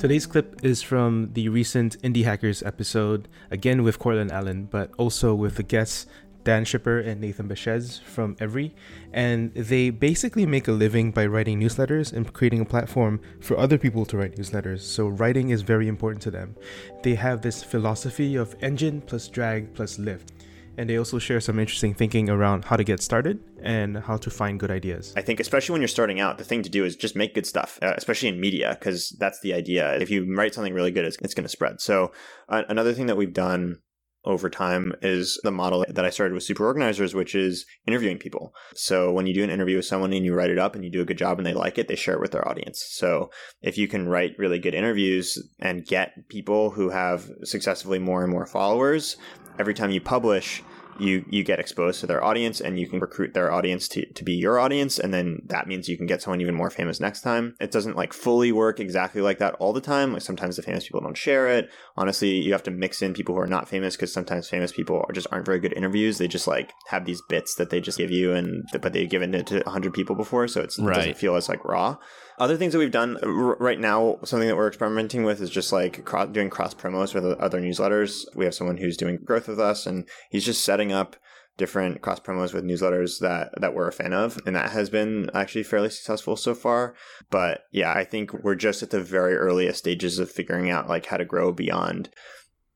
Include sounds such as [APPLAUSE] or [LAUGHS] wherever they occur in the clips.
Today's clip is from the recent Indie Hackers episode, again with Courtland Allen, but also with the guests Dan Shipper and Nathan Baschez from Every. And they basically make a living by writing newsletters and creating a platform for other people to write newsletters. So writing is very important to them. They have this philosophy of engine plus drag plus lift and they also share some interesting thinking around how to get started and how to find good ideas. I think, especially when you're starting out, the thing to do is just make good stuff, uh, especially in media, because that's the idea. If you write something really good, it's, it's going to spread. So, uh, another thing that we've done over time is the model that I started with super organizers, which is interviewing people. So when you do an interview with someone and you write it up and you do a good job and they like it, they share it with their audience. So if you can write really good interviews and get people who have successively more and more followers, every time you publish, you you get exposed to their audience and you can recruit their audience to, to be your audience and then that means you can get someone even more famous next time. It doesn't like fully work exactly like that all the time. Like sometimes the famous people don't share it. Honestly you have to mix in people who are not famous because sometimes famous people are just aren't very good interviews. They just like have these bits that they just give you and but they've given it to 100 people before so it right. doesn't feel as like raw. Other things that we've done r- right now, something that we're experimenting with is just like cross, doing cross promos with other newsletters. We have someone who's doing growth with us, and he's just setting up different cross promos with newsletters that that we're a fan of and that has been actually fairly successful so far. But yeah i think we're just at the very earliest stages of figuring out like how to grow beyond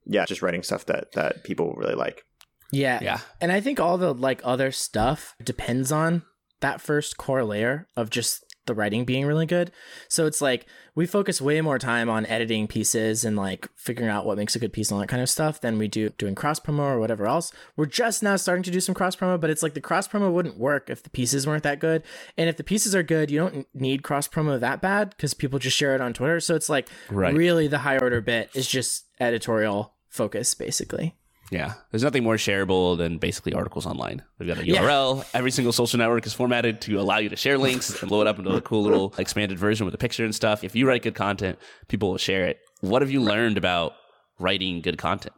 yeah just writing stuff that that people really like. Yeah. Yeah. And i think all the like other stuff depends on that first core layer of just the writing being really good. So it's like we focus way more time on editing pieces and like figuring out what makes a good piece and all that kind of stuff than we do doing cross promo or whatever else. We're just now starting to do some cross promo, but it's like the cross promo wouldn't work if the pieces weren't that good. And if the pieces are good, you don't need cross promo that bad because people just share it on Twitter. So it's like right. really the high order bit is just editorial focus basically. Yeah, there's nothing more shareable than basically articles online. We've got a URL. Yeah. Every single social network is formatted to allow you to share links and blow it up into a cool little expanded version with a picture and stuff. If you write good content, people will share it. What have you learned about writing good content?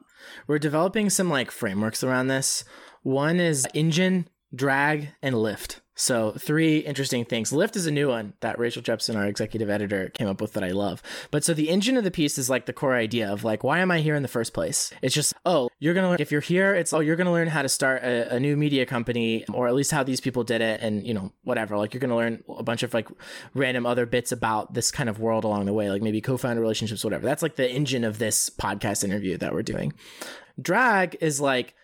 We're developing some like frameworks around this. One is engine, drag, and lift. So, three interesting things. Lift is a new one that Rachel Jepsen, our executive editor, came up with that I love. But so the engine of the piece is like the core idea of like, why am I here in the first place? It's just, oh, you're going to if you're here, it's, oh, you're going to learn how to start a, a, new media company or at least how these people did it and, you know, whatever. Like, you're going to learn a bunch of like random other bits about this kind of world along the way, like maybe co founder relationships, whatever. That's like the engine of this podcast interview that we're doing. Drag is like,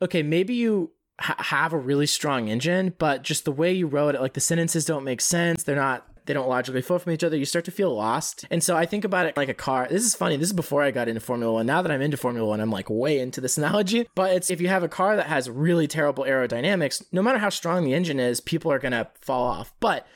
okay, maybe you ha- have a really strong engine, but just the way you wrote it, like the sentences don't make sense. They're not they don't logically flow from each other. You start to feel lost. And so I think about it like a car. This is funny. This is before I got into Formula One. Now that I'm into Formula One, I'm like way into this [LAUGHS] analogy. But it's if you have a car that has really terrible aerodynamics, no matter how strong the engine is, people are going to fall off. But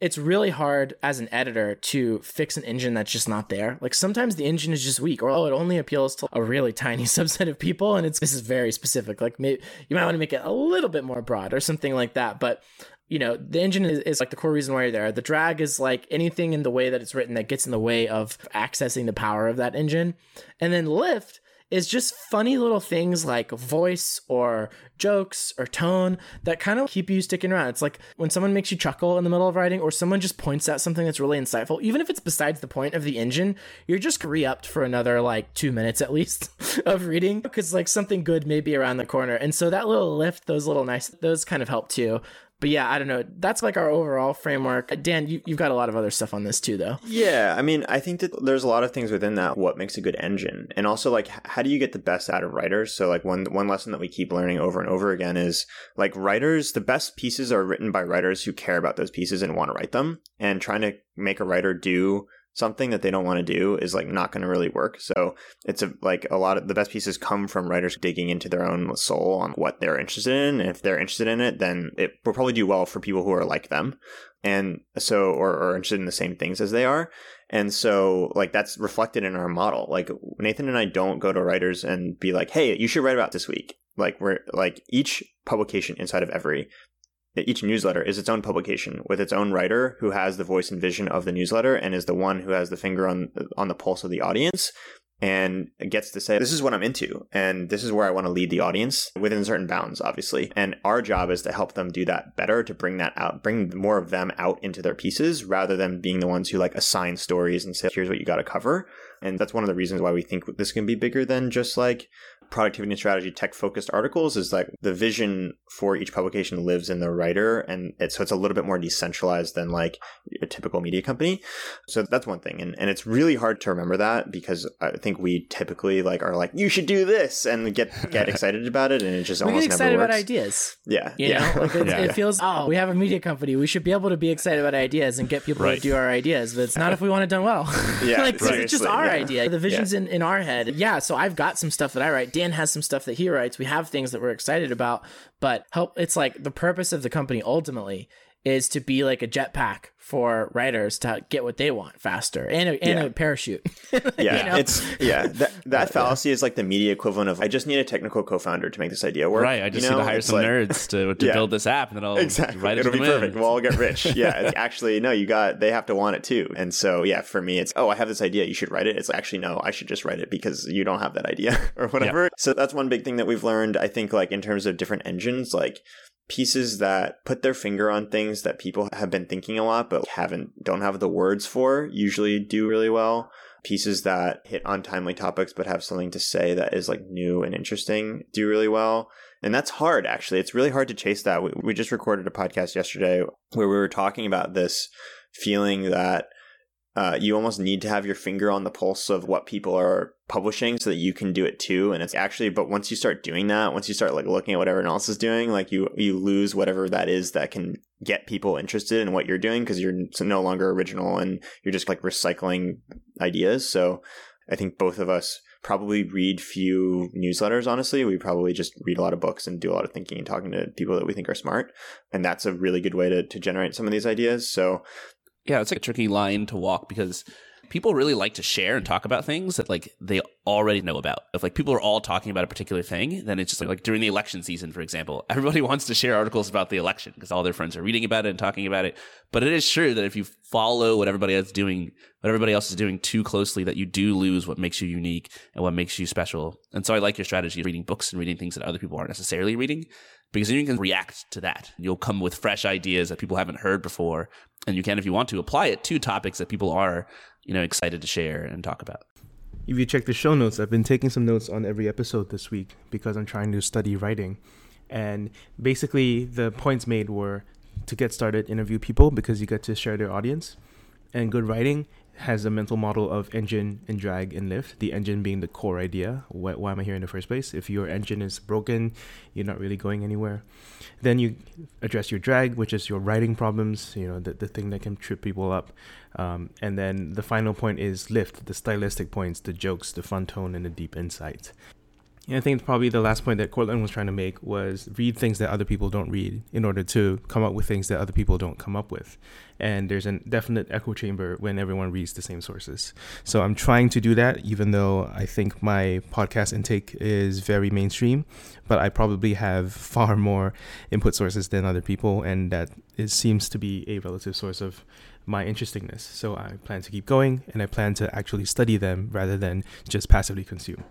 it's really hard as an editor to fix an engine that's just not there. Like sometimes the engine is just weak, or oh, it only appeals to a really tiny [LAUGHS] subset of people, and it's this is very specific. Like maybe you might want to make it a little bit more broad or something like that. But you know, the engine is, is like the core reason why you're there. The drag is like anything in the way that it's written that gets in the way of accessing the power of that engine, and then lift is just funny little things like voice or jokes or tone that kind of keep you sticking around. It's like when someone makes you chuckle in the middle of writing or someone just points out something that's really insightful, even if it's besides the point of the engine, you're just re-upped for another like two minutes at least [LAUGHS] of reading because like something good may be around the corner. And so that little lift, those little nice, those kind of help too but yeah, I don't know. That's like our overall framework. Uh, Dan, you, you've got a lot of other stuff on this too, though. Yeah, I mean, I think that there's a lot of things within that. What makes a good engine, and also like, how do you get the best out of writers? So like one one lesson that we keep learning over and over again is like writers. The best pieces are written by writers who care about those pieces and want to write them, and trying to make a writer do something that they don't want to do is like not going to really work. So it's a, like a lot of the best pieces come from writers digging into their own soul on what they're interested in. And if they're interested in it, then it will probably do well for people who are like them. And so, or, or interested in the same things as they are. And so, like, that's reflected in our model. Like, Nathan and I don't go to writers and be like, hey, you should write about this week. Like, we're like each publication inside of every each newsletter is its own publication with its own writer who has the voice and vision of the newsletter and is the one who has the finger on on the pulse of the audience and gets to say, This is what I'm into, and this is where I want to lead the audience within certain bounds, obviously. And our job is to help them do that better, to bring that out, bring more of them out into their pieces rather than being the ones who like assign stories and say, Here's what you got to cover. And that's one of the reasons why we think this can be bigger than just like productivity and strategy tech focused articles is like the vision for each publication lives in the writer and it's so it's a little bit more decentralized than like a typical media company so that's one thing and, and it's really hard to remember that because i think we typically like are like you should do this and get get [LAUGHS] excited about it and it just we almost get excited never works. about ideas yeah you yeah know like [LAUGHS] it, Yeah. it feels oh we have a media company we should be able to be excited about ideas and get people Right. to do our ideas but it's not if we want it done well Yeah, [LAUGHS] like it's just our yeah. idea the vision's in, in our head yeah so i've got some stuff that i write dan has some stuff that he writes. We have things that we're excited about but help it's like the purpose of the company ultimately is to be like a jetpack for writers to get what they want faster and a, and Yeah. a parachute [LAUGHS] yeah You know? it's yeah [LAUGHS] that, that fallacy is like the media equivalent of i just need a technical co-founder to make this idea work Right. I just you need to hire It's some like- nerds to, to Yeah. build this app and then I'll exactly write it it'll to be them in. perfect we'll all get rich [LAUGHS] yeah it's actually no you got they have to want it too and so yeah for me it's oh i have this idea you should write it it's actually no i should just write it because you don't have that idea or whatever so that's one big thing that we've learned i think like in terms of different engines like pieces that put their finger on things that people have been thinking a lot but haven't don't have the words for usually do really well. Pieces that hit on timely topics but have something to say that is like new and interesting do really well. And that's hard actually. It's really hard to chase that. We, we just recorded a podcast yesterday where we were talking about this feeling that uh, you almost need to have your finger on the pulse of what people are publishing so that you can do it too and it's actually but once you start doing that once you start like looking at what everyone else is doing like you you lose whatever that is that can get people interested in what you're doing because you're no longer original and you're just like recycling ideas. So i think both of us probably read few newsletters honestly. We probably just read a lot of books and do a lot of thinking and talking to people that we think are smart and that's a really good way to, to generate some of these ideas. So Yeah, it's like a tricky line to walk because people really like to share and talk about things that like they already know about. If like people are all talking about a particular thing, then it's just like, like during the election season, for example, [LAUGHS] everybody wants to share articles about the election because all their friends are reading about it and talking about it. But it is true that if you follow what everybody else is doing, what everybody else is doing too closely, that you do lose what makes you unique and what makes you special. And so I like your strategy of reading books and reading things that other people aren't necessarily reading because then you can react to that. You'll come with fresh ideas that people haven't heard before, and you can, if you want to, apply it to topics that people are, you know, excited to share and talk about. If you check the show notes, I've been taking some notes on every episode this week because I'm trying to study writing. And basically, the points made were to get started, interview people because you get to share their audience. And good writing has a mental model of engine and drag and lift. The engine being the core idea. Why, why am I here in the first place? If your engine is broken, you're not really going anywhere. Then you address your drag, which is your writing problems, you know, the, the thing that can trip people up. Um, and then the final point is lift, the stylistic points, the jokes, the fun tone, and the deep insight. And I think probably the last point that Courtland was trying to make was read things that other people don't read in order to come up with things that other people don't come up with. And there's a definite echo chamber when everyone reads the same sources. So I'm trying to do that, even though I think my podcast intake is very mainstream, but I probably have [LAUGHS] far more input sources than other people, and that it seems to be a relative source of my interestingness. So I plan to keep going, and I plan to actually study them rather than just passively consume.